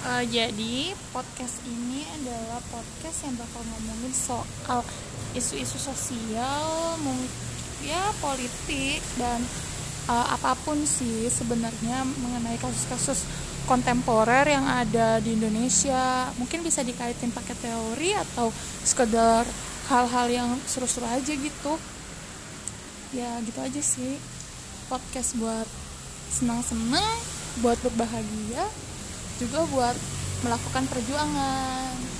Uh, jadi podcast ini adalah podcast yang bakal ngomongin soal isu-isu sosial, ya politik dan uh, apa pun sih sebenarnya mengenai kasus-kasus kontemporer yang ada di Indonesia. Mungkin bisa dikaitin pakai teori atau sekedar hal-hal yang seru-seru aja gitu. Ya gitu aja sih. Podcast buat senang-senang, buat berbahagia juga buat melakukan perjuangan